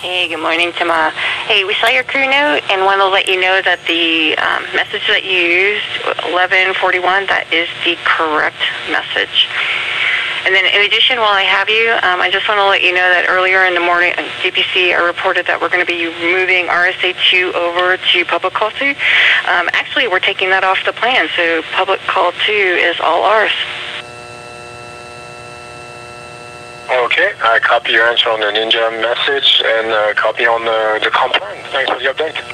Hey, good morning, Tama. Hey, we saw your crew note and want to let you know that the um, message that you used, 1141, that is the correct message. And then in addition, while I have you, um, I just want to let you know that earlier in the morning, DPC I reported that we're going to be moving RSA 2 over to Public Call 2. Um, actually, we're taking that off the plan, so Public Call 2 is all ours. Okay, I copy your answer on the Ninja message and uh, copy on the, the complaint. Thanks for the update.